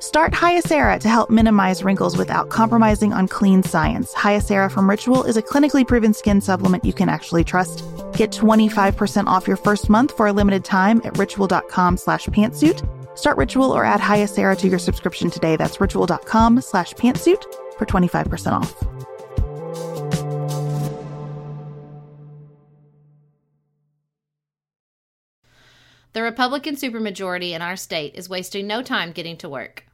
Start Hyacera to help minimize wrinkles without compromising on clean science. Hyacera from Ritual is a clinically proven skin supplement you can actually trust. Get 25% off your first month for a limited time at ritual.com slash pantsuit. Start Ritual or add Hyacera to your subscription today. That's ritual.com slash pantsuit for 25% off. The Republican supermajority in our state is wasting no time getting to work.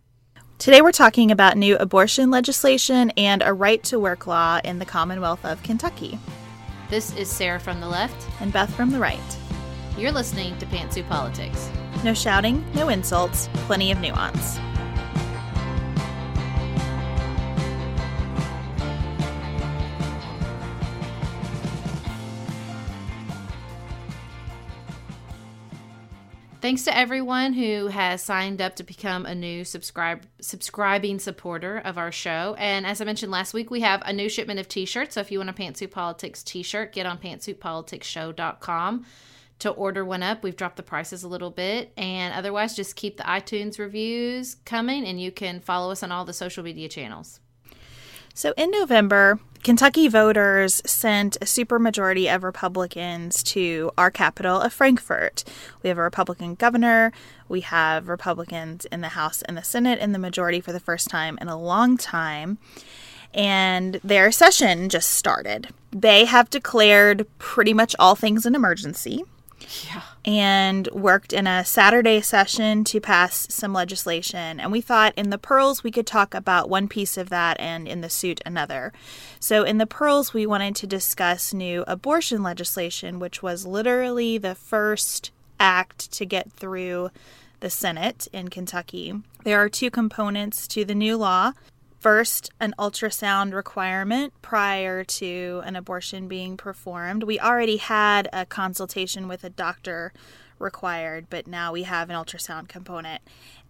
Today we're talking about new abortion legislation and a right to work law in the Commonwealth of Kentucky. This is Sarah from the left and Beth from the right. You're listening to Pantsuit Politics. No shouting, no insults, plenty of nuance. Thanks to everyone who has signed up to become a new subscribe subscribing supporter of our show. And as I mentioned last week, we have a new shipment of t-shirts. So if you want a Pantsuit Politics t-shirt, get on pantsuitpoliticsshow.com to order one up. We've dropped the prices a little bit. And otherwise, just keep the iTunes reviews coming and you can follow us on all the social media channels. So in November, Kentucky voters sent a supermajority of Republicans to our capital of Frankfort. We have a Republican governor, we have Republicans in the House and the Senate in the majority for the first time in a long time. And their session just started. They have declared pretty much all things an emergency. Yeah. And worked in a Saturday session to pass some legislation. And we thought in the Pearls we could talk about one piece of that and in the suit another. So in the Pearls we wanted to discuss new abortion legislation, which was literally the first act to get through the Senate in Kentucky. There are two components to the new law. First, an ultrasound requirement prior to an abortion being performed. We already had a consultation with a doctor required, but now we have an ultrasound component.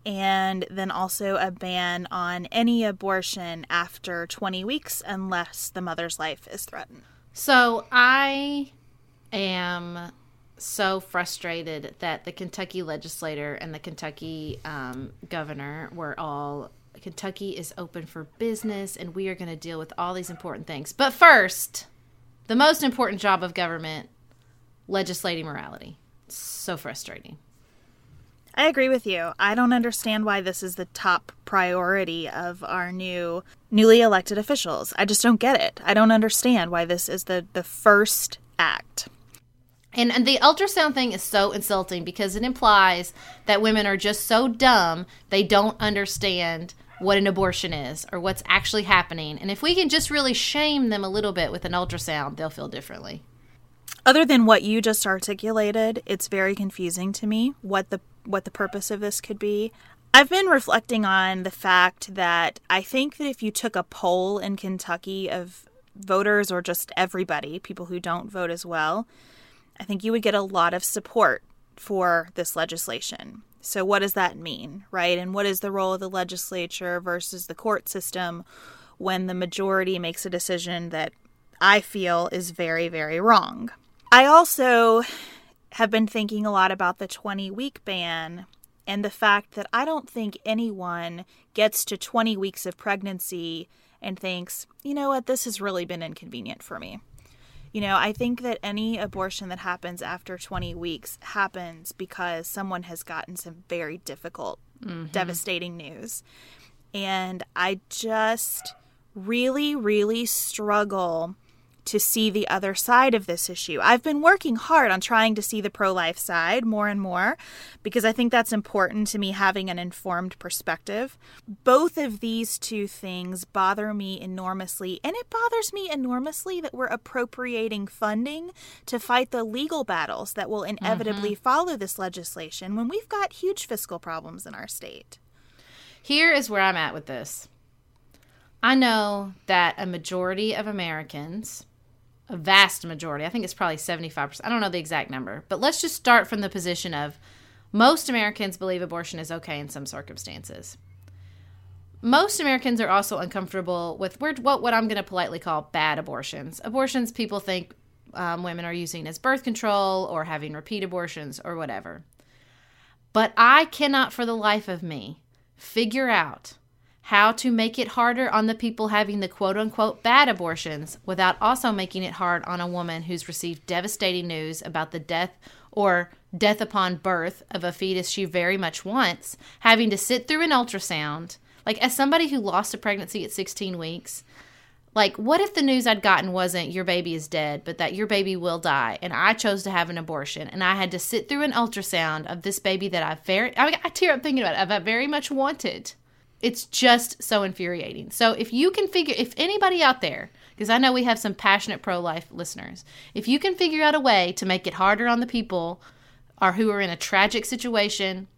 And then also a ban on any abortion after 20 weeks unless the mother's life is threatened. So I am so frustrated that the Kentucky legislator and the Kentucky um, governor were all Kentucky is open for business and we are going to deal with all these important things. But first, the most important job of government legislating morality. So frustrating. I agree with you. I don't understand why this is the top priority of our new newly elected officials. I just don't get it. I don't understand why this is the the first act. And, and the ultrasound thing is so insulting because it implies that women are just so dumb they don't understand what an abortion is or what's actually happening. And if we can just really shame them a little bit with an ultrasound, they'll feel differently. Other than what you just articulated, it's very confusing to me what the what the purpose of this could be. I've been reflecting on the fact that I think that if you took a poll in Kentucky of voters or just everybody, people who don't vote as well, I think you would get a lot of support for this legislation. So, what does that mean, right? And what is the role of the legislature versus the court system when the majority makes a decision that I feel is very, very wrong? I also have been thinking a lot about the 20 week ban and the fact that I don't think anyone gets to 20 weeks of pregnancy and thinks, you know what, this has really been inconvenient for me. You know, I think that any abortion that happens after 20 weeks happens because someone has gotten some very difficult, mm-hmm. devastating news. And I just really, really struggle to see the other side of this issue. I've been working hard on trying to see the pro life side more and more because I think that's important to me having an informed perspective. Both of these two things bother me enormously, and it bothers me enormously that we're appropriating funding to fight the legal battles that will inevitably mm-hmm. follow this legislation when we've got huge fiscal problems in our state. Here is where I'm at with this. I know that a majority of Americans a vast majority. I think it's probably 75%. I don't know the exact number, but let's just start from the position of most Americans believe abortion is okay in some circumstances. Most Americans are also uncomfortable with what, what I'm going to politely call bad abortions. Abortions people think um, women are using as birth control or having repeat abortions or whatever. But I cannot for the life of me figure out how to make it harder on the people having the quote unquote bad abortions without also making it hard on a woman who's received devastating news about the death or death upon birth of a fetus she very much wants, having to sit through an ultrasound. Like, as somebody who lost a pregnancy at 16 weeks, like, what if the news I'd gotten wasn't your baby is dead, but that your baby will die, and I chose to have an abortion, and I had to sit through an ultrasound of this baby that I very, I, I tear up thinking about it, I very much wanted. It's just so infuriating. So if you can figure, if anybody out there, because I know we have some passionate pro life listeners, if you can figure out a way to make it harder on the people or who are in a tragic situation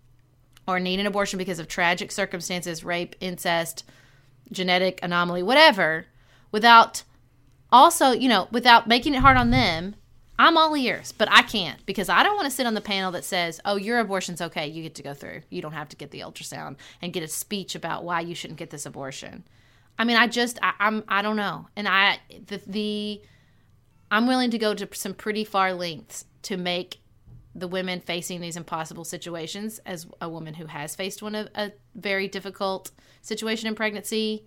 or need an abortion because of tragic circumstances, rape, incest, genetic anomaly, whatever, without also, you know, without making it hard on them I'm all ears, but I can't because I don't want to sit on the panel that says, "Oh, your abortion's okay. You get to go through. You don't have to get the ultrasound and get a speech about why you shouldn't get this abortion." I mean, I just I, I'm I don't know, and I the the I'm willing to go to some pretty far lengths to make the women facing these impossible situations, as a woman who has faced one of a very difficult situation in pregnancy,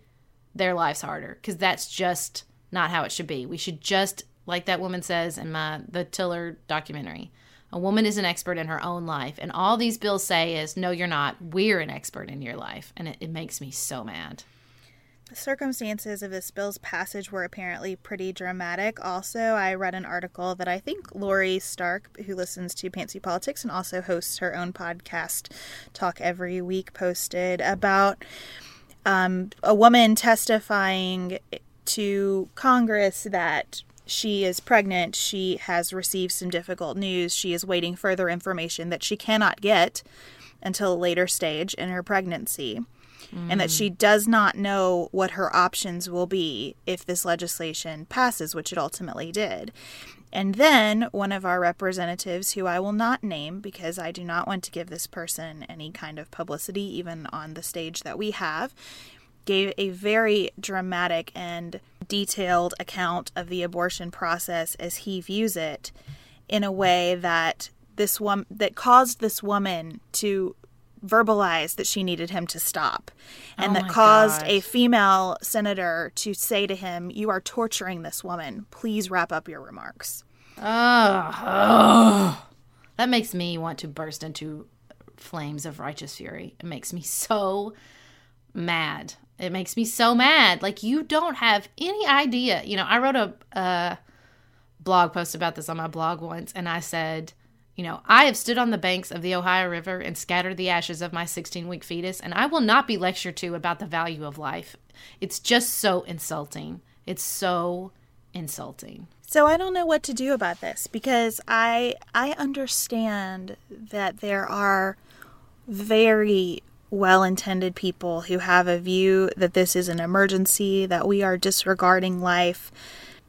their lives harder because that's just not how it should be. We should just like that woman says in my the Tiller documentary. A woman is an expert in her own life, and all these bills say is, "No, you're not. We're an expert in your life," and it, it makes me so mad. The circumstances of this bill's passage were apparently pretty dramatic. Also, I read an article that I think Lori Stark, who listens to Pantsuit Politics and also hosts her own podcast, Talk Every Week, posted about um, a woman testifying to Congress that she is pregnant. She has received some difficult news. She is waiting further information that she cannot get until a later stage in her pregnancy. Mm. And that she mm. does not know what her options will be if this legislation passes, which it ultimately did. And then one of our representatives, who I will not name because I do not want to give this person any kind of publicity, even on the stage that we have, gave a very dramatic and detailed account of the abortion process as he views it in a way that this one that caused this woman to verbalize that she needed him to stop and oh that caused gosh. a female senator to say to him you are torturing this woman please wrap up your remarks oh, oh. that makes me want to burst into flames of righteous fury. It makes me so mad. It makes me so mad. Like you don't have any idea. You know, I wrote a, a blog post about this on my blog once, and I said, you know, I have stood on the banks of the Ohio River and scattered the ashes of my 16 week fetus, and I will not be lectured to about the value of life. It's just so insulting. It's so insulting. So I don't know what to do about this because I I understand that there are very well-intended people who have a view that this is an emergency, that we are disregarding life,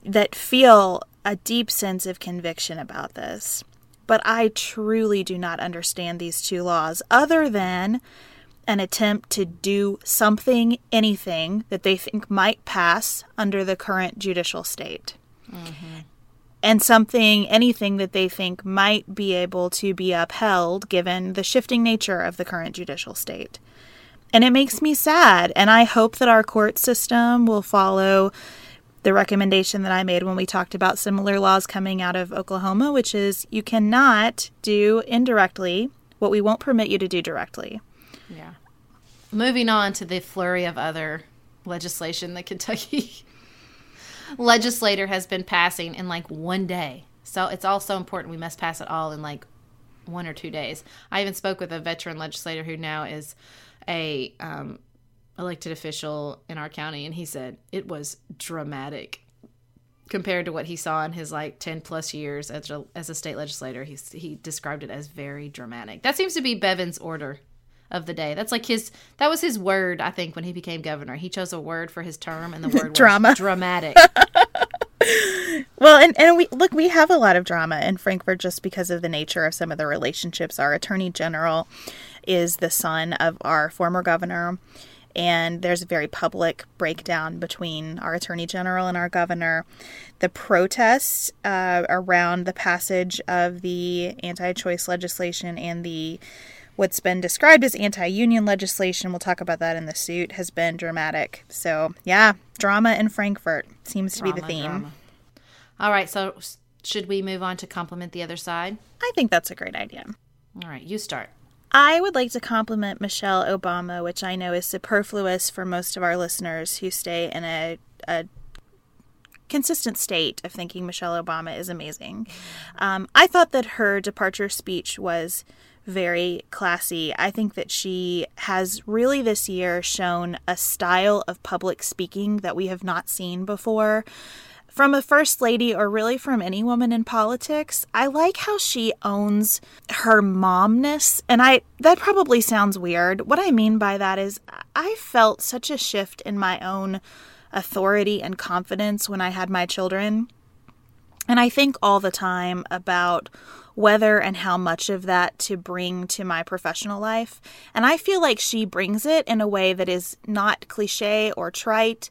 that feel a deep sense of conviction about this. But I truly do not understand these two laws other than an attempt to do something, anything that they think might pass under the current judicial state. Mm-hmm. And something, anything that they think might be able to be upheld given the shifting nature of the current judicial state. And it makes me sad. And I hope that our court system will follow the recommendation that I made when we talked about similar laws coming out of Oklahoma, which is you cannot do indirectly what we won't permit you to do directly. Yeah. Moving on to the flurry of other legislation that Kentucky legislator has been passing in like one day. So it's all so important. We must pass it all in like one or two days. I even spoke with a veteran legislator who now is a um, elected official in our county, and he said it was dramatic compared to what he saw in his like 10 plus years as a, as a state legislator. He, he described it as very dramatic. That seems to be Bevin's order of the day. That's like his that was his word, I think, when he became governor. He chose a word for his term and the word drama. dramatic. well, and, and we look, we have a lot of drama in Frankfort just because of the nature of some of the relationships. Our attorney general is the son of our former governor. And there's a very public breakdown between our attorney general and our governor. The protests uh, around the passage of the anti choice legislation and the what's been described as anti union legislation, we'll talk about that in the suit, has been dramatic. So, yeah, drama in Frankfort seems drama, to be the theme. Drama. All right, so should we move on to compliment the other side? I think that's a great idea. All right, you start. I would like to compliment Michelle Obama, which I know is superfluous for most of our listeners who stay in a, a consistent state of thinking Michelle Obama is amazing. Um, I thought that her departure speech was very classy. I think that she has really this year shown a style of public speaking that we have not seen before. From a first lady, or really from any woman in politics, I like how she owns her momness. And I that probably sounds weird. What I mean by that is I felt such a shift in my own authority and confidence when I had my children. And I think all the time about whether and how much of that to bring to my professional life. And I feel like she brings it in a way that is not cliche or trite.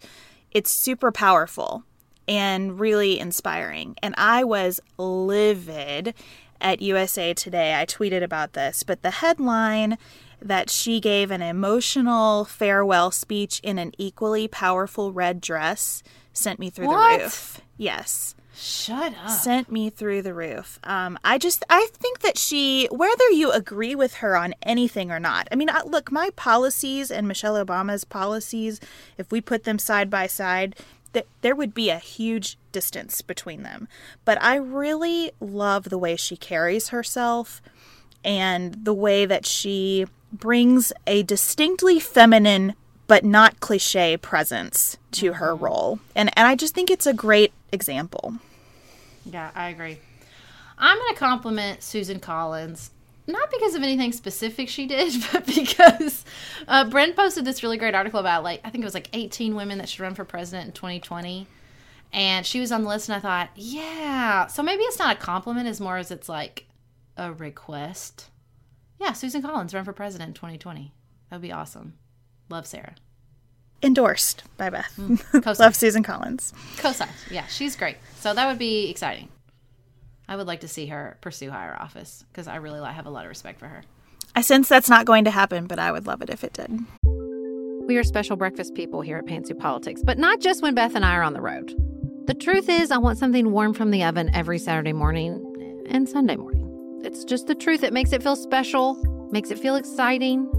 It's super powerful and really inspiring. And I was livid at USA Today. I tweeted about this, but the headline that she gave an emotional farewell speech in an equally powerful red dress sent me through what? the roof. Yes. Shut up. Sent me through the roof. Um, I just, I think that she, whether you agree with her on anything or not, I mean, look, my policies and Michelle Obama's policies, if we put them side by side, there would be a huge distance between them. But I really love the way she carries herself and the way that she brings a distinctly feminine but not cliche presence to her mm-hmm. role. And and I just think it's a great example. Yeah, I agree. I'm going to compliment Susan Collins, not because of anything specific she did, but because uh, Brent posted this really great article about, like, I think it was like 18 women that should run for president in 2020. And she was on the list, and I thought, yeah. So maybe it's not a compliment as more as it's like a request. Yeah, Susan Collins, run for president in 2020. That would be awesome. Love Sarah. Endorsed by Beth. Mm, Love Susan Collins. Co-signed. Yeah, she's great. So that would be exciting. I would like to see her pursue higher office because I really have a lot of respect for her. I sense that's not going to happen, but I would love it if it did. We are special breakfast people here at Pantsuit Politics, but not just when Beth and I are on the road. The truth is, I want something warm from the oven every Saturday morning and Sunday morning. It's just the truth. It makes it feel special makes it feel exciting, but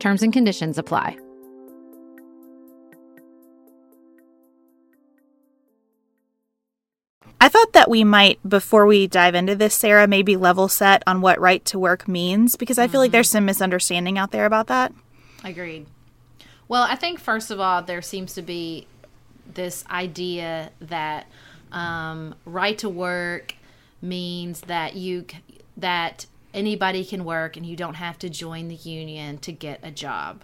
Terms and conditions apply. I thought that we might, before we dive into this, Sarah, maybe level set on what right to work means because I feel like there's some misunderstanding out there about that. Agreed. Well, I think first of all, there seems to be this idea that um, right to work means that you that anybody can work and you don't have to join the union to get a job.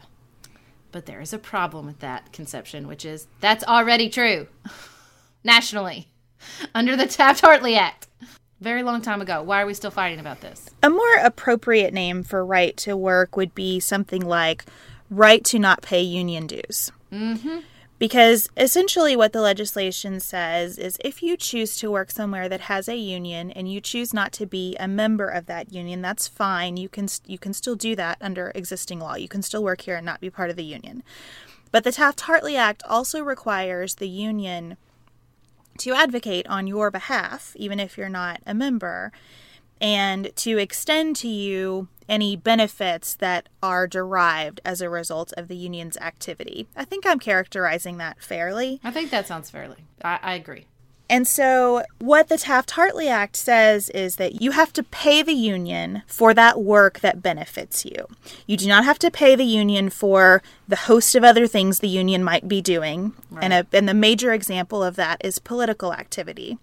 But there is a problem with that conception, which is that's already true nationally under the Taft Hartley Act. Very long time ago. Why are we still fighting about this? A more appropriate name for right to work would be something like right to not pay union dues. Mm-hmm. Because essentially, what the legislation says is if you choose to work somewhere that has a union and you choose not to be a member of that union, that's fine. You can you can still do that under existing law. You can still work here and not be part of the union. But the Taft Hartley Act also requires the union to advocate on your behalf, even if you're not a member, and to extend to you any benefits that are derived as a result of the union's activity. I think I'm characterizing that fairly. I think that sounds fairly. I, I agree. And so, what the Taft Hartley Act says is that you have to pay the union for that work that benefits you. You do not have to pay the union for the host of other things the union might be doing. Right. And, a, and the major example of that is political activity.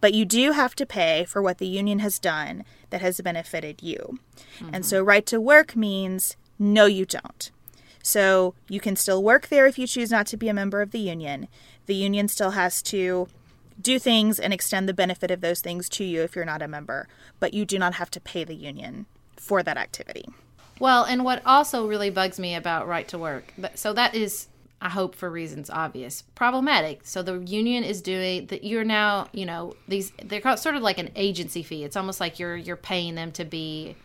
But you do have to pay for what the union has done that has benefited you. And mm-hmm. so, right to work means no, you don't. So, you can still work there if you choose not to be a member of the union. The union still has to do things and extend the benefit of those things to you if you're not a member, but you do not have to pay the union for that activity. Well, and what also really bugs me about right to work, so that is, I hope for reasons obvious, problematic. So the union is doing that. You're now, you know, these they're called, sort of like an agency fee. It's almost like you're you're paying them to be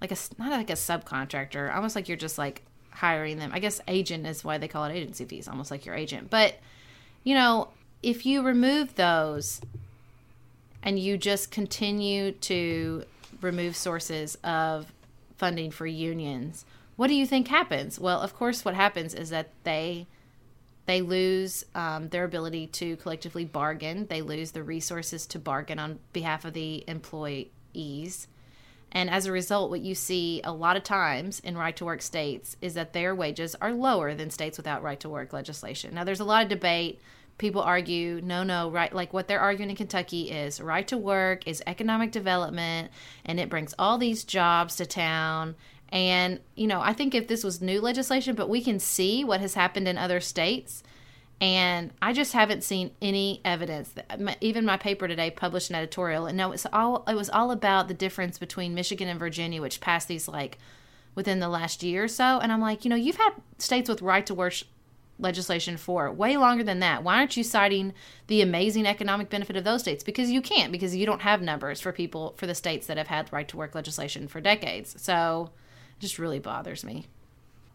like a not like a subcontractor, almost like you're just like hiring them. I guess agent is why they call it agency fees, almost like your agent. But you know, if you remove those and you just continue to remove sources of funding for unions, what do you think happens? Well, of course, what happens is that they they lose um, their ability to collectively bargain. They lose the resources to bargain on behalf of the employees. And as a result, what you see a lot of times in right to work states is that their wages are lower than states without right to work legislation. Now, there's a lot of debate. People argue, no, no, right. Like what they're arguing in Kentucky is right to work is economic development and it brings all these jobs to town. And, you know, I think if this was new legislation, but we can see what has happened in other states and I just haven't seen any evidence. That, even my paper today published an editorial, and no, it's all it was all about the difference between Michigan and Virginia, which passed these like within the last year or so. And I'm like, you know, you've had states with right to work legislation for way longer than that. Why aren't you citing the amazing economic benefit of those states? Because you can't, because you don't have numbers for people for the states that have had right to work legislation for decades. So just really bothers me.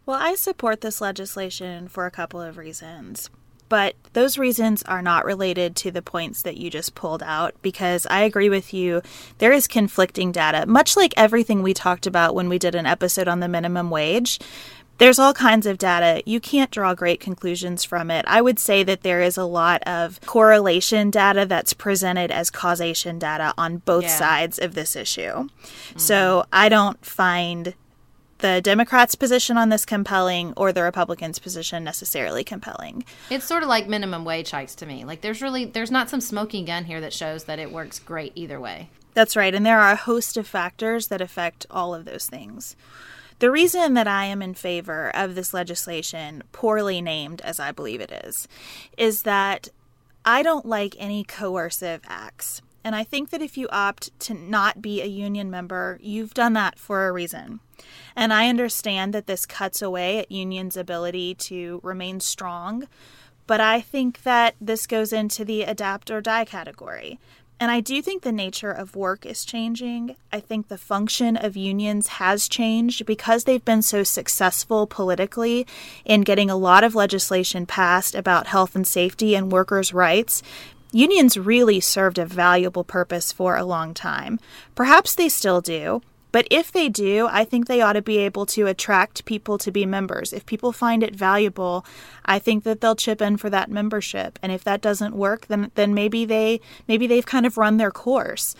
Well, I support this legislation for a couple of reasons but those reasons are not related to the points that you just pulled out because I agree with you. There is conflicting data, much like everything we talked about when we did an episode on the minimum wage. There's all kinds of data. You can't draw great conclusions from it. I would say that there is a lot of correlation data that's presented as causation data on both yeah. sides of this issue. Mm-hmm. So I don't find the Democrats' position on this compelling or the Republicans' position necessarily compelling. It's sort of like minimum wage hikes to me. Like there's really there's not some smoking gun here that shows that it works great either way. That's right, and there are a host of factors that affect all of those things. The reason that I am in favor of this legislation, poorly named as I believe it is, is that I don't like any coercive acts. And I think that if you opt to not be a union member, you've done that for a reason. And I understand that this cuts away at unions' ability to remain strong, but I think that this goes into the adapt or die category. And I do think the nature of work is changing. I think the function of unions has changed because they've been so successful politically in getting a lot of legislation passed about health and safety and workers' rights unions really served a valuable purpose for a long time. Perhaps they still do. But if they do, I think they ought to be able to attract people to be members. If people find it valuable, I think that they'll chip in for that membership. And if that doesn't work, then then maybe they maybe they've kind of run their course.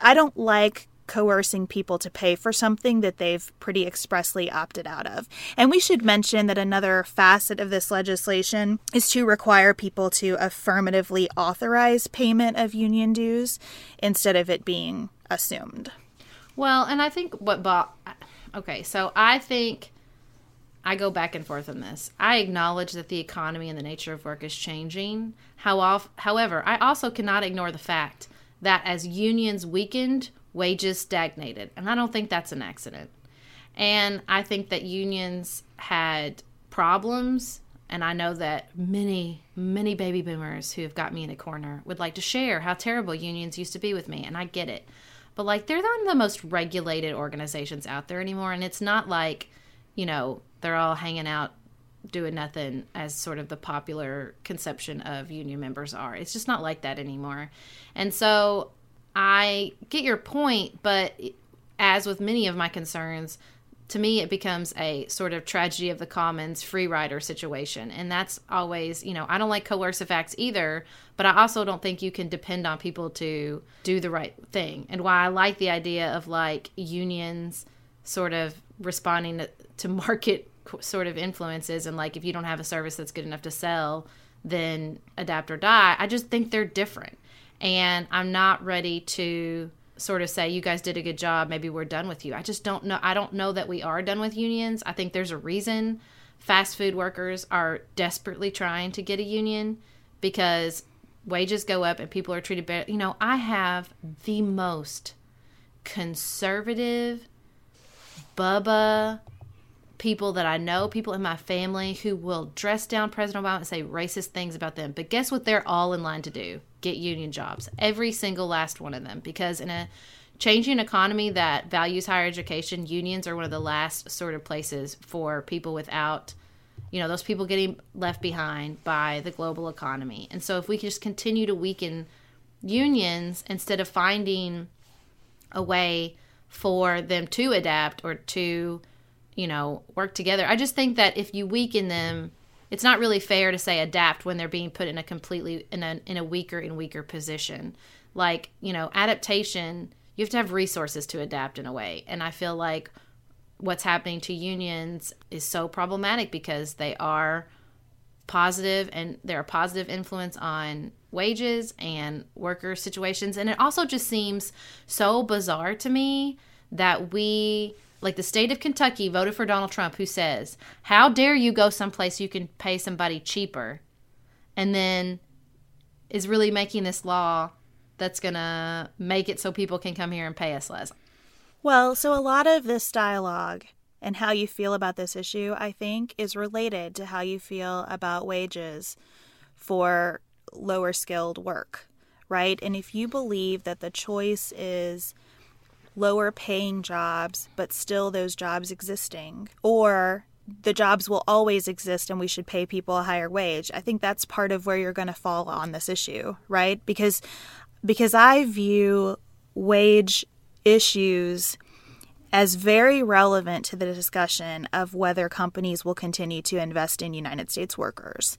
I don't like coercing people to pay for something that they've pretty expressly opted out of. And we should mention that another facet of this legislation is to require people to affirmatively authorize payment of union dues instead of it being assumed. Well, and I think what Bob. Okay, so I think I go back and forth on this. I acknowledge that the economy and the nature of work is changing. How off, however, I also cannot ignore the fact that as unions weakened, wages stagnated. And I don't think that's an accident. And I think that unions had problems. And I know that many, many baby boomers who have got me in a corner would like to share how terrible unions used to be with me. And I get it. But like, they're one of the most regulated organizations out there anymore. And it's not like, you know, they're all hanging out doing nothing as sort of the popular conception of union members are. It's just not like that anymore. And so I get your point, but as with many of my concerns, to me it becomes a sort of tragedy of the commons free rider situation. And that's always you know i don't like coercive acts either but i also don't think you can depend on people to do the right thing. And why i like the idea of like unions sort of responding to, to market sort of influences and like if you don't have a service that's good enough to sell then adapt or die i just think they're different. And I'm not ready to sort of say you guys did a good job. Maybe we're done with you. I just don't know i don't know that we are done with unions. I think there's a reason fast food workers are desperately trying to get a union because wages go up and people are treated better. You know i have the most conservative bubba people that I know, people in my family who will dress down President Obama and say racist things about them. But guess what? They're all in line to do get union jobs. Every single last one of them. Because in a changing economy that values higher education, unions are one of the last sort of places for people without, you know, those people getting left behind by the global economy. And so if we just continue to weaken unions instead of finding a way for them to adapt or to you know, work together. I just think that if you weaken them, it's not really fair to say adapt when they're being put in a completely in a in a weaker and weaker position. Like, you know, adaptation, you have to have resources to adapt in a way. And I feel like what's happening to unions is so problematic because they are positive and they're a positive influence on wages and worker situations and it also just seems so bizarre to me that we like the state of Kentucky voted for Donald Trump, who says, How dare you go someplace you can pay somebody cheaper? And then is really making this law that's going to make it so people can come here and pay us less. Well, so a lot of this dialogue and how you feel about this issue, I think, is related to how you feel about wages for lower skilled work, right? And if you believe that the choice is lower paying jobs, but still those jobs existing, or the jobs will always exist and we should pay people a higher wage. I think that's part of where you're going to fall on this issue, right? Because because I view wage issues as very relevant to the discussion of whether companies will continue to invest in United States workers.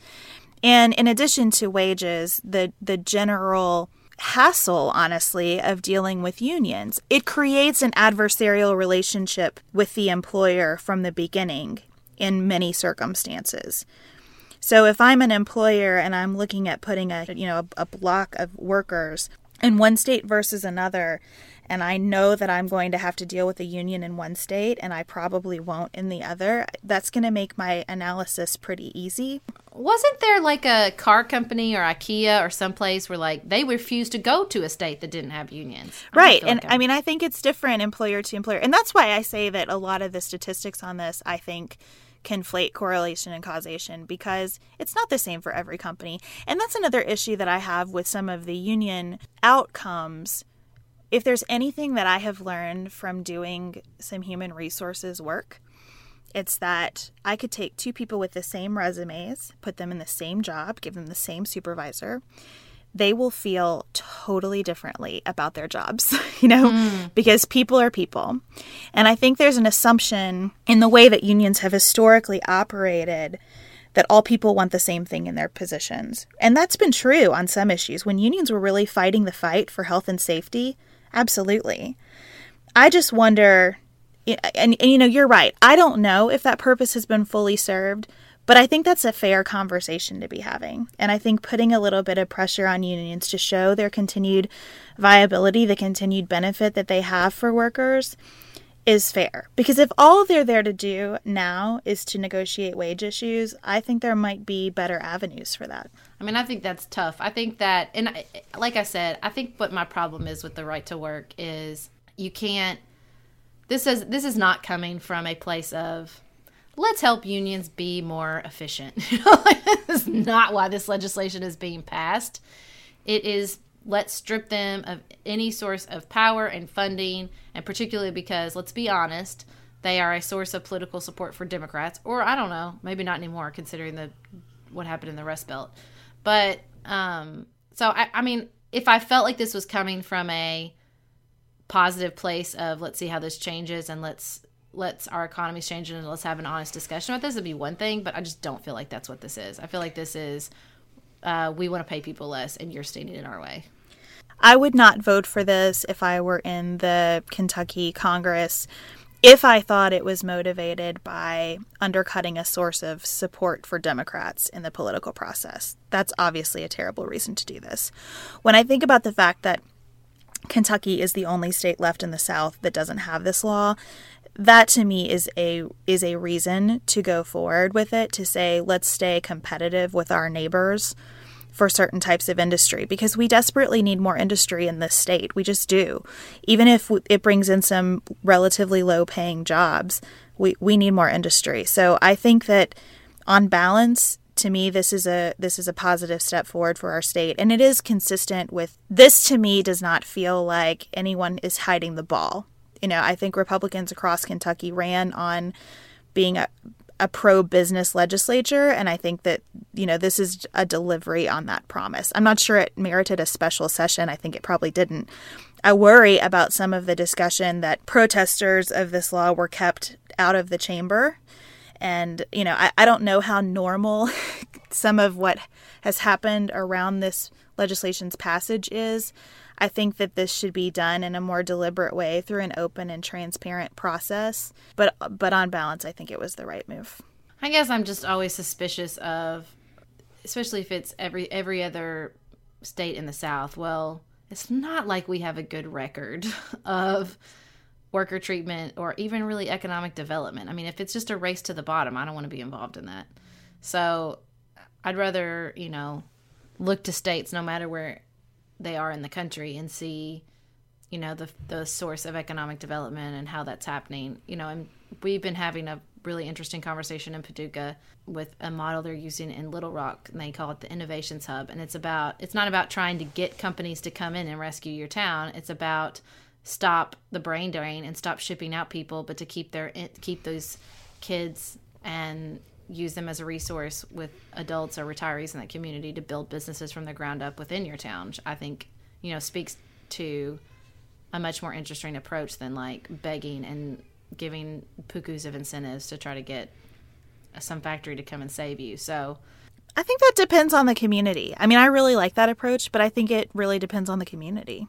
And in addition to wages, the the general hassle, honestly, of dealing with unions. It creates an adversarial relationship with the employer from the beginning in many circumstances. So if I'm an employer and I'm looking at putting a you know a, a block of workers in one state versus another and I know that I'm going to have to deal with a union in one state and I probably won't in the other, that's going to make my analysis pretty easy. Wasn't there like a car company or IKEA or someplace where like they refused to go to a state that didn't have unions? I right. And like I mean, I think it's different employer to employer. And that's why I say that a lot of the statistics on this, I think, conflate correlation and causation because it's not the same for every company. And that's another issue that I have with some of the union outcomes if there's anything that I have learned from doing some human resources work, it's that I could take two people with the same resumes, put them in the same job, give them the same supervisor. They will feel totally differently about their jobs, you know, mm. because people are people. And I think there's an assumption in the way that unions have historically operated that all people want the same thing in their positions. And that's been true on some issues. When unions were really fighting the fight for health and safety, Absolutely. I just wonder, and, and, you know, you're right. I don't know if that purpose has been fully served, but I think that's a fair conversation to be having. And I think putting a little bit of pressure on unions to show their continued viability, the continued benefit that they have for workers, is fair. Because if all they're there to do now is to negotiate wage issues, I think there might be better avenues for that. I mean, I think that's tough. I think that, and like I said, I think what my problem is with the right to work is you can't. This is this is not coming from a place of let's help unions be more efficient. this is not why this legislation is being passed. It is let's strip them of any source of power and funding, and particularly because let's be honest, they are a source of political support for Democrats, or I don't know, maybe not anymore considering the what happened in the Rust Belt. But um, so I, I mean, if I felt like this was coming from a positive place of let's see how this changes and let's let's our economy's change and let's have an honest discussion about this it'd be one thing but i just don't feel like that's what this is. I feel like this is uh, we want to pay people less and you're standing in our way. I would not vote for this if i were in the kentucky congress if I thought it was motivated by undercutting a source of support for Democrats in the political process. That's obviously a terrible reason to do this. When I think about the fact that Kentucky is the only state left in the South that doesn't have this law, that to me is a is a reason to go forward with it to say let's stay competitive with our neighbors for certain types of industry because we desperately need more industry in this state. We just do. Even if it brings in some relatively low paying jobs, we, we need more industry. So I think that on balance, to me this is a this is a positive step forward for our state and it is consistent with this to me does not feel like anyone is hiding the ball you know i think republicans across kentucky ran on being a, a pro business legislature and i think that you know this is a delivery on that promise. I'm not sure it merited a special session. I think it probably didn't. I worry about some of the discussion that protesters of this law were kept out of the chamber. And, you know, I, I don't know how normal some of what has happened around this legislation's passage is. I think that this should be done in a more deliberate way through an open and transparent process. But but on balance, I think it was the right move. I guess I'm just always suspicious of especially if it's every every other state in the South. Well, it's not like we have a good record of worker treatment or even really economic development. I mean, if it's just a race to the bottom, I don't want to be involved in that. So I'd rather, you know, look to states no matter where they are in the country and see, you know, the the source of economic development and how that's happening. You know, and we've been having a really interesting conversation in Paducah with a model they're using in Little Rock, and they call it the Innovations Hub. And it's about it's not about trying to get companies to come in and rescue your town. It's about stop the brain drain and stop shipping out people, but to keep their keep those kids and use them as a resource with adults or retirees in that community to build businesses from the ground up within your town. I think you know speaks to a much more interesting approach than like begging and giving pukus of incentives to try to get some factory to come and save you. So I think that depends on the community. I mean, I really like that approach, but I think it really depends on the community.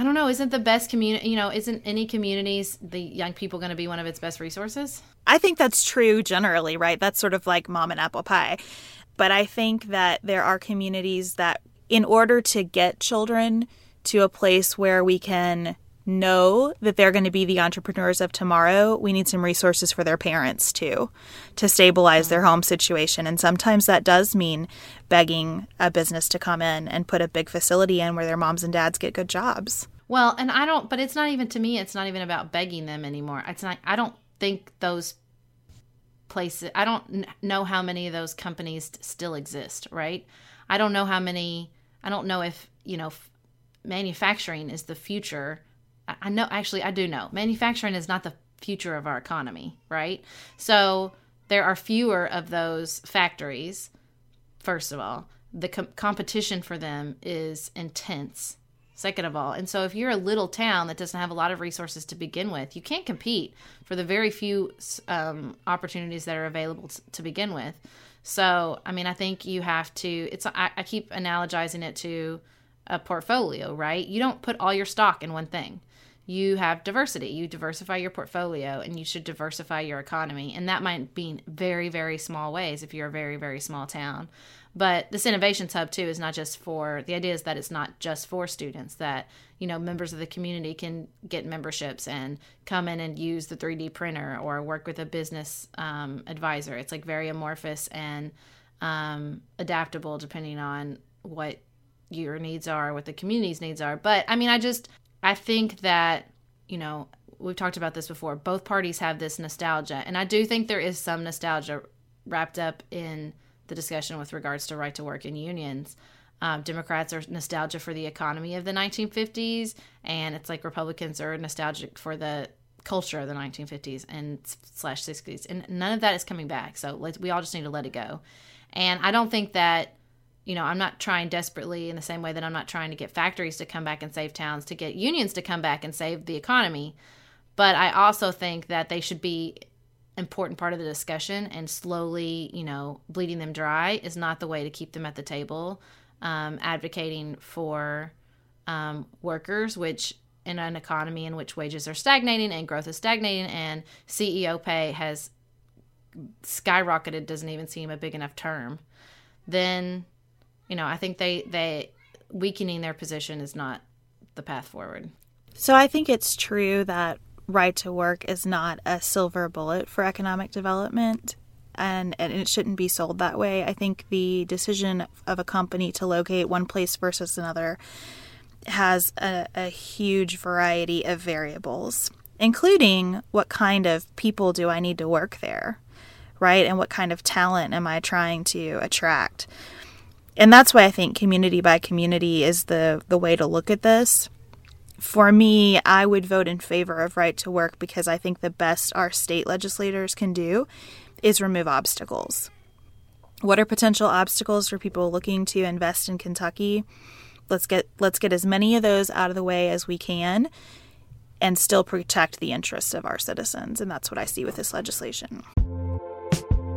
I don't know. Isn't the best community, you know, isn't any communities the young people going to be one of its best resources? I think that's true generally, right? That's sort of like mom and apple pie. But I think that there are communities that, in order to get children to a place where we can know that they're going to be the entrepreneurs of tomorrow, we need some resources for their parents too to stabilize their home situation. And sometimes that does mean begging a business to come in and put a big facility in where their moms and dads get good jobs. Well, and I don't, but it's not even to me, it's not even about begging them anymore. It's not, I don't think those places, I don't know how many of those companies still exist, right? I don't know how many, I don't know if, you know, manufacturing is the future I know actually I do know manufacturing is not the future of our economy, right? So there are fewer of those factories. First of all, the com- competition for them is intense. Second of all, and so if you're a little town that doesn't have a lot of resources to begin with, you can't compete for the very few um, opportunities that are available t- to begin with. So, I mean, I think you have to. It's I, I keep analogizing it to a portfolio, right? You don't put all your stock in one thing you have diversity. You diversify your portfolio and you should diversify your economy. And that might be in very, very small ways if you're a very, very small town. But this innovations hub too is not just for the idea is that it's not just for students that you know members of the community can get memberships and come in and use the 3D printer or work with a business um, advisor. It's like very amorphous and um, adaptable depending on what your needs are, what the community's needs are. But I mean, I just I think that, you know, we've talked about this before. Both parties have this nostalgia. And I do think there is some nostalgia wrapped up in the discussion with regards to right to work in unions. Um, Democrats are nostalgia for the economy of the 1950s, and it's like Republicans are nostalgic for the culture of the 1950s and slash 60s, and none of that is coming back. So we all just need to let it go. And I don't think that you know, I'm not trying desperately in the same way that I'm not trying to get factories to come back and save towns, to get unions to come back and save the economy. But I also think that they should be important part of the discussion and slowly, you know, bleeding them dry is not the way to keep them at the table. Um, advocating for um, workers, which in an economy in which wages are stagnating and growth is stagnating and CEO pay has skyrocketed doesn't even seem a big enough term, then you know, I think they they weakening their position is not the path forward. So I think it's true that right to work is not a silver bullet for economic development and, and it shouldn't be sold that way. I think the decision of a company to locate one place versus another has a, a huge variety of variables. including what kind of people do I need to work there, right? And what kind of talent am I trying to attract? And that's why I think community by community is the, the way to look at this. For me, I would vote in favor of right to work because I think the best our state legislators can do is remove obstacles. What are potential obstacles for people looking to invest in Kentucky? Let's get let's get as many of those out of the way as we can and still protect the interests of our citizens. And that's what I see with this legislation.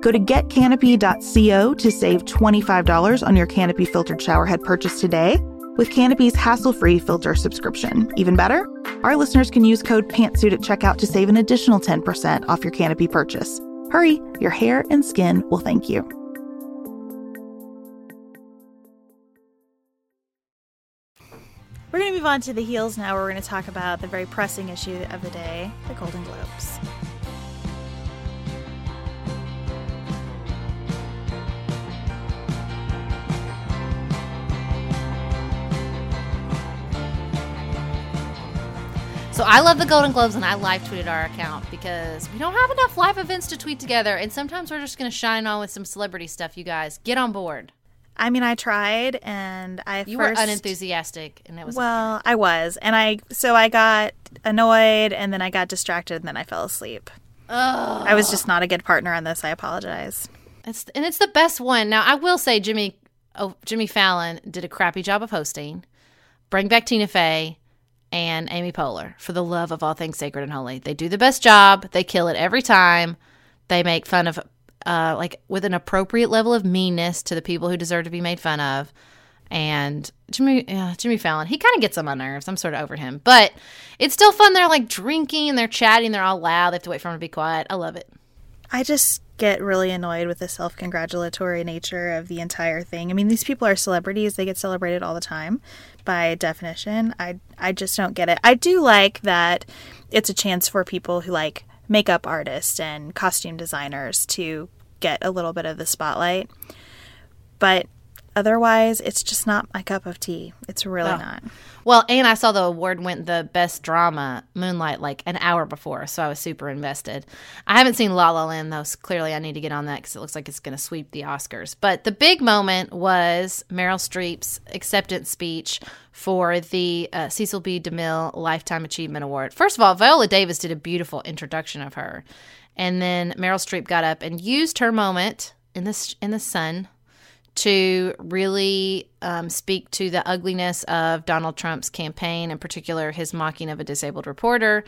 Go to getcanopy.co to save $25 on your Canopy filtered showerhead purchase today with Canopy's hassle-free filter subscription. Even better, our listeners can use code PANTSUIT at checkout to save an additional 10% off your Canopy purchase. Hurry, your hair and skin will thank you. We're going to move on to the heels now, where we're going to talk about the very pressing issue of the day the Golden Globes. So I love the Golden Globes and I live tweeted our account because we don't have enough live events to tweet together. And sometimes we're just going to shine on with some celebrity stuff, you guys. Get on board. I mean, I tried, and I You first, were unenthusiastic, and it was Well, I was, and I so I got annoyed, and then I got distracted, and then I fell asleep. Ugh. I was just not a good partner on this. I apologize. It's and it's the best one. Now I will say Jimmy, oh Jimmy Fallon did a crappy job of hosting. Bring back Tina Fey and Amy Poehler for the love of all things sacred and holy. They do the best job. They kill it every time. They make fun of uh, like with an appropriate level of meanness to the people who deserve to be made fun of. And Jimmy, yeah, Jimmy Fallon, he kind of gets on my nerves. I'm sort of over him, but it's still fun. They're like drinking they're chatting. They're all loud. They have to wait for him to be quiet. I love it. I just get really annoyed with the self congratulatory nature of the entire thing. I mean, these people are celebrities, they get celebrated all the time by definition. I, I just don't get it. I do like that it's a chance for people who like makeup artists and costume designers to get a little bit of the spotlight. But otherwise, it's just not my cup of tea. It's really oh. not. Well, and I saw the award went the best drama, Moonlight, like an hour before, so I was super invested. I haven't seen La La Land though, so clearly I need to get on that because it looks like it's going to sweep the Oscars. But the big moment was Meryl Streep's acceptance speech for the uh, Cecil B. DeMille Lifetime Achievement Award. First of all, Viola Davis did a beautiful introduction of her, and then Meryl Streep got up and used her moment in the in the sun to really um, speak to the ugliness of Donald Trump's campaign, in particular his mocking of a disabled reporter,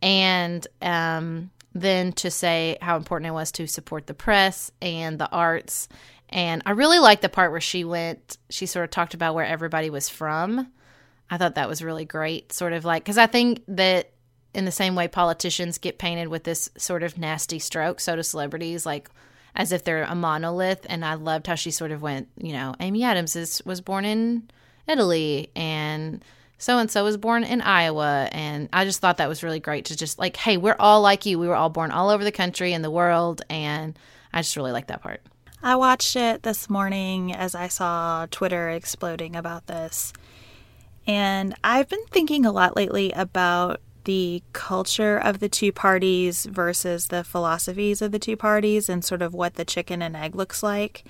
and um, then to say how important it was to support the press and the arts. And I really liked the part where she went, she sort of talked about where everybody was from. I thought that was really great, sort of like, because I think that in the same way politicians get painted with this sort of nasty stroke, so do celebrities. Like, as if they're a monolith. And I loved how she sort of went, you know, Amy Adams is, was born in Italy and so and so was born in Iowa. And I just thought that was really great to just like, hey, we're all like you. We were all born all over the country and the world. And I just really like that part. I watched it this morning as I saw Twitter exploding about this. And I've been thinking a lot lately about the culture of the two parties versus the philosophies of the two parties and sort of what the chicken and egg looks like.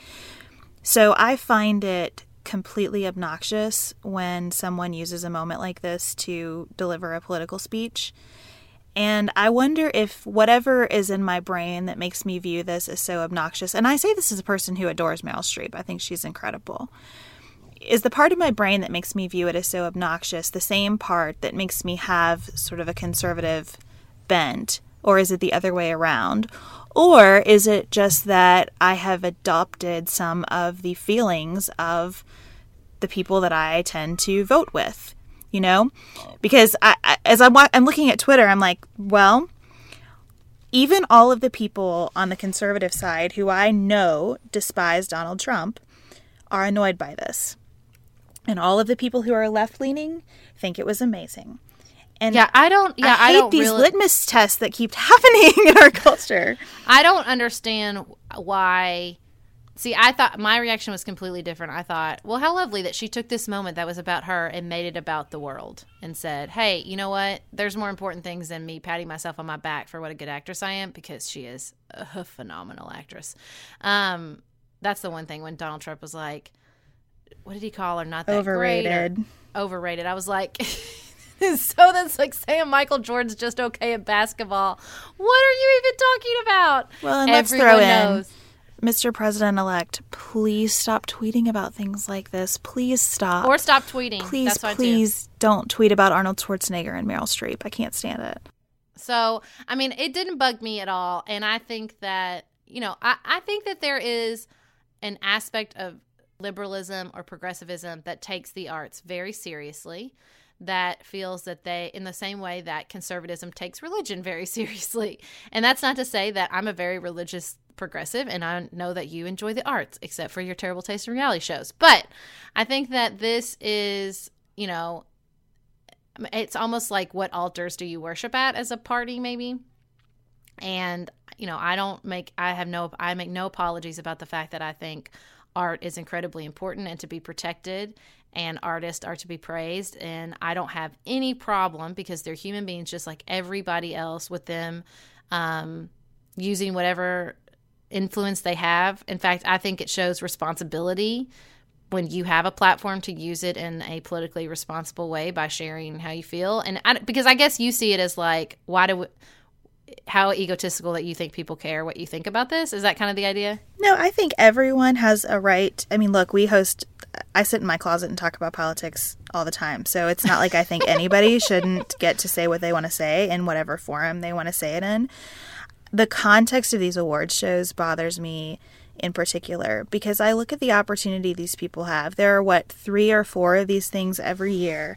So I find it completely obnoxious when someone uses a moment like this to deliver a political speech. And I wonder if whatever is in my brain that makes me view this as so obnoxious, and I say this as a person who adores Meryl Streep, I think she's incredible is the part of my brain that makes me view it as so obnoxious the same part that makes me have sort of a conservative bent? Or is it the other way around? Or is it just that I have adopted some of the feelings of the people that I tend to vote with? You know, because I, as I'm, I'm looking at Twitter, I'm like, well, even all of the people on the conservative side who I know despise Donald Trump are annoyed by this. And all of the people who are left leaning think it was amazing. And yeah, I don't. Yeah, I, I hate these really, litmus tests that keep happening in our culture. I don't understand why. See, I thought my reaction was completely different. I thought, well, how lovely that she took this moment that was about her and made it about the world and said, hey, you know what? There's more important things than me patting myself on my back for what a good actress I am because she is a phenomenal actress. Um, that's the one thing when Donald Trump was like, what did he call her? Not that overrated. overrated. I was like, so that's like saying Michael Jordan's just okay at basketball. What are you even talking about? Well, and let's throw in. Knows. Mr. President elect, please stop tweeting about things like this. Please stop. Or stop tweeting. Please, please don't tweet about Arnold Schwarzenegger and Meryl Streep. I can't stand it. So, I mean, it didn't bug me at all. And I think that, you know, I, I think that there is an aspect of liberalism or progressivism that takes the arts very seriously that feels that they in the same way that conservatism takes religion very seriously. And that's not to say that i'm a very religious progressive and i know that you enjoy the arts except for your terrible taste in reality shows. But i think that this is you know it's almost like what altars do you worship at as a party maybe? And you know i don't make i have no i make no apologies about the fact that i think art is incredibly important and to be protected and artists are to be praised and i don't have any problem because they're human beings just like everybody else with them um, using whatever influence they have. In fact i think it shows responsibility when you have a platform to use it in a politically responsible way by sharing how you feel. And I, because i guess you see it as like why do we, how egotistical that you think people care what you think about this. Is that kind of the idea? No, I think everyone has a right. I mean, look, we host, I sit in my closet and talk about politics all the time. So it's not like I think anybody shouldn't get to say what they want to say in whatever forum they want to say it in. the context of these award shows bothers me in particular because I look at the opportunity these people have. There are what, three or four of these things every year.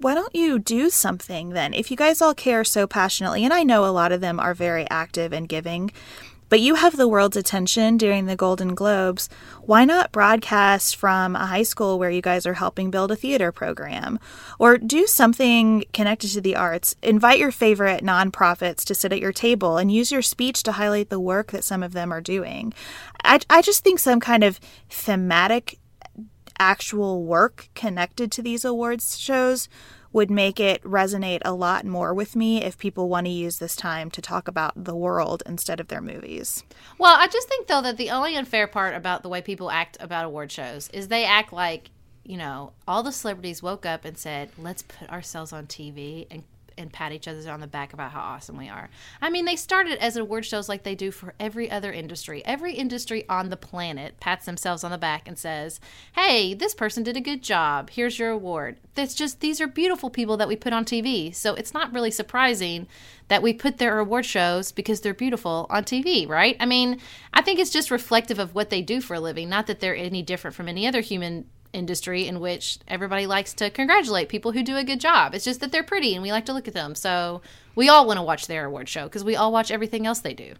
Why don't you do something then? If you guys all care so passionately, and I know a lot of them are very active and giving, but you have the world's attention during the Golden Globes. Why not broadcast from a high school where you guys are helping build a theater program? Or do something connected to the arts. Invite your favorite nonprofits to sit at your table and use your speech to highlight the work that some of them are doing. I, I just think some kind of thematic actual work connected to these awards shows would make it resonate a lot more with me if people want to use this time to talk about the world instead of their movies. Well, I just think though that the only unfair part about the way people act about award shows is they act like, you know, all the celebrities woke up and said, "Let's put ourselves on TV and and pat each other on the back about how awesome we are. I mean, they started as award shows like they do for every other industry. Every industry on the planet pats themselves on the back and says, "Hey, this person did a good job. Here's your award." That's just these are beautiful people that we put on TV. So it's not really surprising that we put their award shows because they're beautiful on TV, right? I mean, I think it's just reflective of what they do for a living, not that they're any different from any other human industry in which everybody likes to congratulate people who do a good job. It's just that they're pretty and we like to look at them. So we all want to watch their award show because we all watch everything else they do.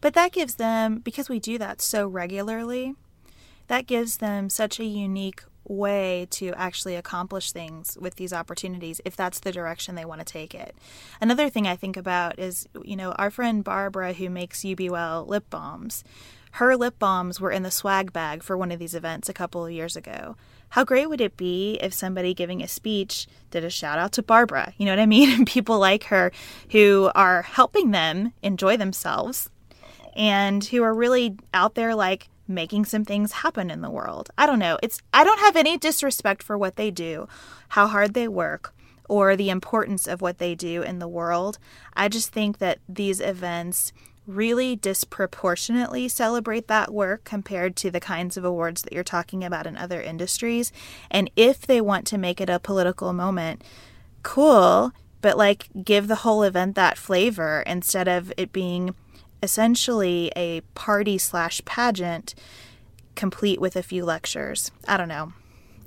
But that gives them, because we do that so regularly, that gives them such a unique way to actually accomplish things with these opportunities if that's the direction they want to take it. Another thing I think about is, you know, our friend Barbara who makes UBWell lip balms her lip balms were in the swag bag for one of these events a couple of years ago. How great would it be if somebody giving a speech did a shout out to Barbara? You know what I mean? And people like her who are helping them enjoy themselves and who are really out there like making some things happen in the world. I don't know. It's I don't have any disrespect for what they do, how hard they work, or the importance of what they do in the world. I just think that these events really disproportionately celebrate that work compared to the kinds of awards that you're talking about in other industries. And if they want to make it a political moment, cool, but like give the whole event that flavor instead of it being essentially a party slash pageant complete with a few lectures. I don't know.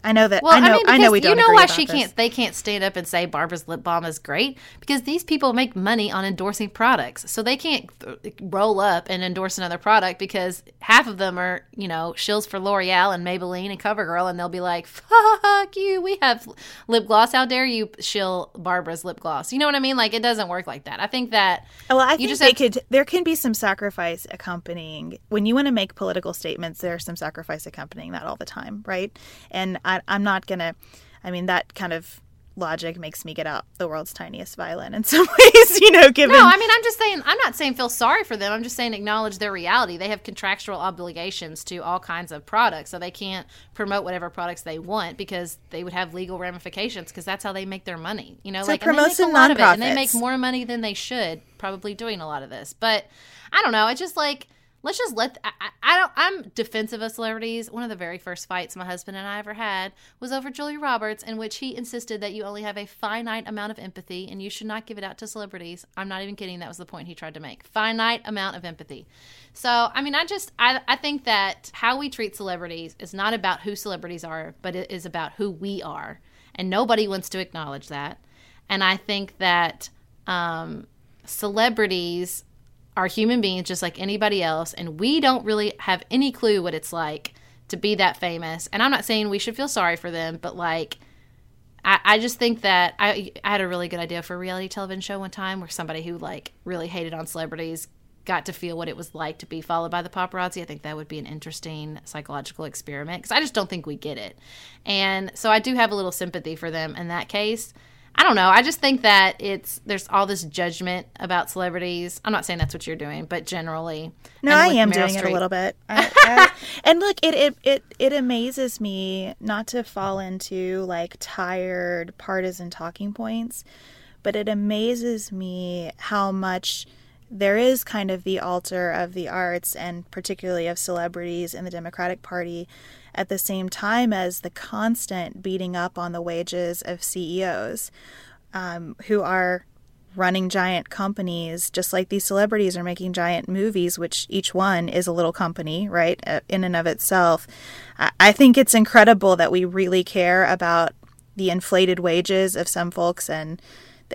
I know that. Well, I know. I, mean, I know we don't. You know why she this. can't? They can't stand up and say Barbara's lip balm is great because these people make money on endorsing products, so they can't th- roll up and endorse another product because half of them are, you know, shills for L'Oreal and Maybelline and CoverGirl, and they'll be like, "Fuck you! We have lip gloss. How dare you shill Barbara's lip gloss?" You know what I mean? Like it doesn't work like that. I think that. Well, I think they could. There can be some sacrifice accompanying when you want to make political statements. There's some sacrifice accompanying that all the time, right? And I, I'm not going to, I mean, that kind of logic makes me get out the world's tiniest violin in some ways, you know, given. No, I mean, I'm just saying, I'm not saying feel sorry for them. I'm just saying acknowledge their reality. They have contractual obligations to all kinds of products, so they can't promote whatever products they want because they would have legal ramifications because that's how they make their money. You know, so like promote and they make a lot nonprofits. of it, and they make more money than they should probably doing a lot of this. But I don't know. It's just like let's just let I, I, don't i'm defensive of celebrities. One of the very first fights my husband and i ever had was over julia roberts in which he insisted that you only have a finite amount of empathy and you should not give it out to celebrities. I'm not even kidding. That was the point he tried to make. Finite amount of empathy. So i mean i just i, I think that how we treat celebrities is not about who celebrities are but it is about who we are. And nobody wants to acknowledge that. And i think that um, celebrities are human beings just like anybody else, and we don't really have any clue what it's like to be that famous. And I'm not saying we should feel sorry for them, but like, I, I just think that I, I had a really good idea for a reality television show one time where somebody who like really hated on celebrities got to feel what it was like to be followed by the paparazzi. I think that would be an interesting psychological experiment because I just don't think we get it. And so I do have a little sympathy for them in that case. I don't know. I just think that it's there's all this judgment about celebrities. I'm not saying that's what you're doing, but generally, no, I am Meryl doing Streep, it a little bit. I, I, and look, it, it it it amazes me not to fall into like tired partisan talking points, but it amazes me how much there is kind of the altar of the arts and particularly of celebrities in the Democratic Party at the same time as the constant beating up on the wages of CEOs um, who are running giant companies, just like these celebrities are making giant movies, which each one is a little company, right, uh, in and of itself. I think it's incredible that we really care about the inflated wages of some folks and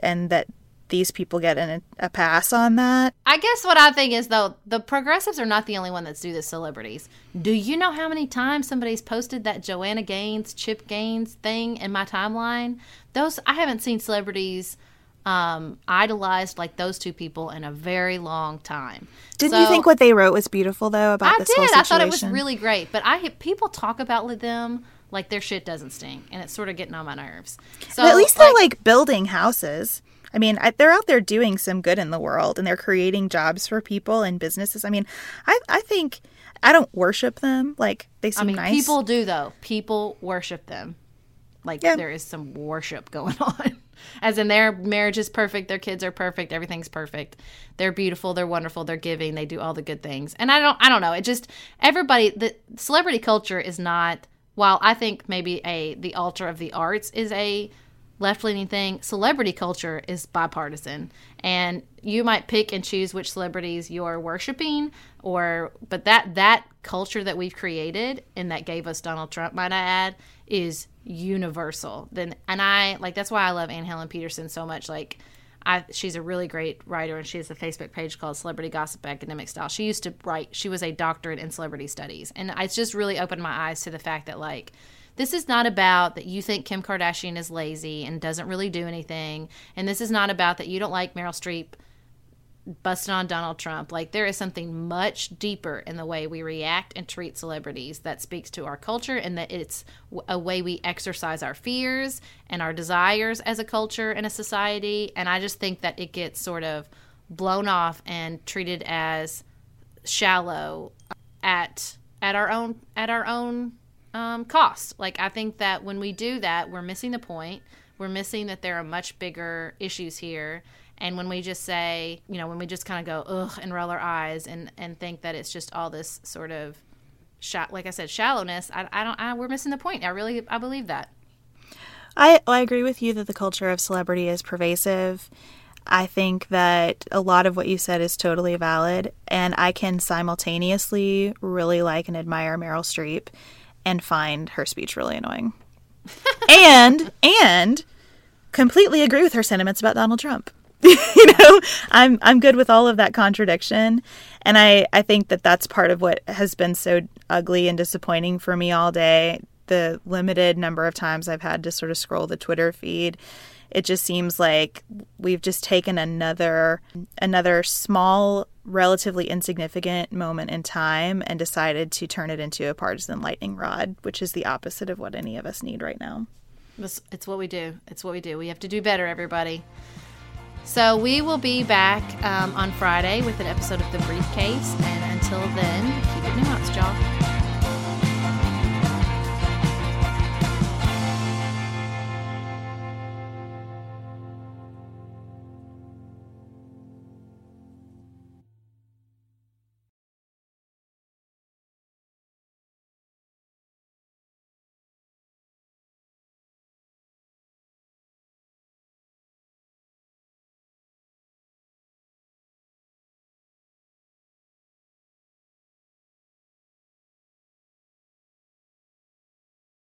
and that these people get an, a pass on that. I guess what I think is though the progressives are not the only one that's do the celebrities. Do you know how many times somebody's posted that Joanna Gaines, Chip Gaines thing in my timeline? Those I haven't seen celebrities um, idolized like those two people in a very long time. Didn't so, you think what they wrote was beautiful though about I this did. whole situation? I thought it was really great. But I people talk about them like their shit doesn't stink, and it's sort of getting on my nerves. So but at least they're like, like building houses. I mean, I, they're out there doing some good in the world, and they're creating jobs for people and businesses. I mean, I I think I don't worship them. Like they seem I mean, nice. People do though. People worship them. Like yeah. there is some worship going on. As in their marriage is perfect, their kids are perfect, everything's perfect. They're beautiful, they're wonderful, they're giving, they do all the good things. And I don't I don't know, it just everybody the celebrity culture is not while I think maybe a the altar of the arts is a left leaning thing, celebrity culture is bipartisan. And you might pick and choose which celebrities you're worshiping or but that that culture that we've created and that gave us Donald Trump, might I add, is universal. Then and I like that's why I love Anne Helen Petersen so much. Like I, she's a really great writer, and she has a Facebook page called Celebrity Gossip Academic Style. She used to write; she was a doctorate in celebrity studies, and it's just really opened my eyes to the fact that like this is not about that you think Kim Kardashian is lazy and doesn't really do anything, and this is not about that you don't like Meryl Streep busting on Donald Trump. Like there is something much deeper in the way we react and treat celebrities that speaks to our culture and that it's a way we exercise our fears and our desires as a culture and a society. And I just think that it gets sort of blown off and treated as shallow at at our own at our own um, cost. Like I think that when we do that, we're missing the point. We're missing that there are much bigger issues here and when we just say, you know, when we just kind of go ugh and roll our eyes and and think that it's just all this sort of, like I said, shallowness, I, I don't. I, we're missing the point. I really, I believe that. I I agree with you that the culture of celebrity is pervasive. I think that a lot of what you said is totally valid, and I can simultaneously really like and admire Meryl Streep and find her speech really annoying. and and completely agree with her sentiments about Donald Trump. you know, I'm I'm good with all of that contradiction, and I I think that that's part of what has been so ugly and disappointing for me all day. The limited number of times I've had to sort of scroll the Twitter feed, it just seems like we've just taken another another small relatively insignificant moment in time and decided to turn it into a partisan lightning rod, which is the opposite of what any of us need right now. It's, what we do. It's what we do. We have to do better, everybody. So we will be back um, on Friday with an episode of The Briefcase. And until then, keep it nuanced, y'all.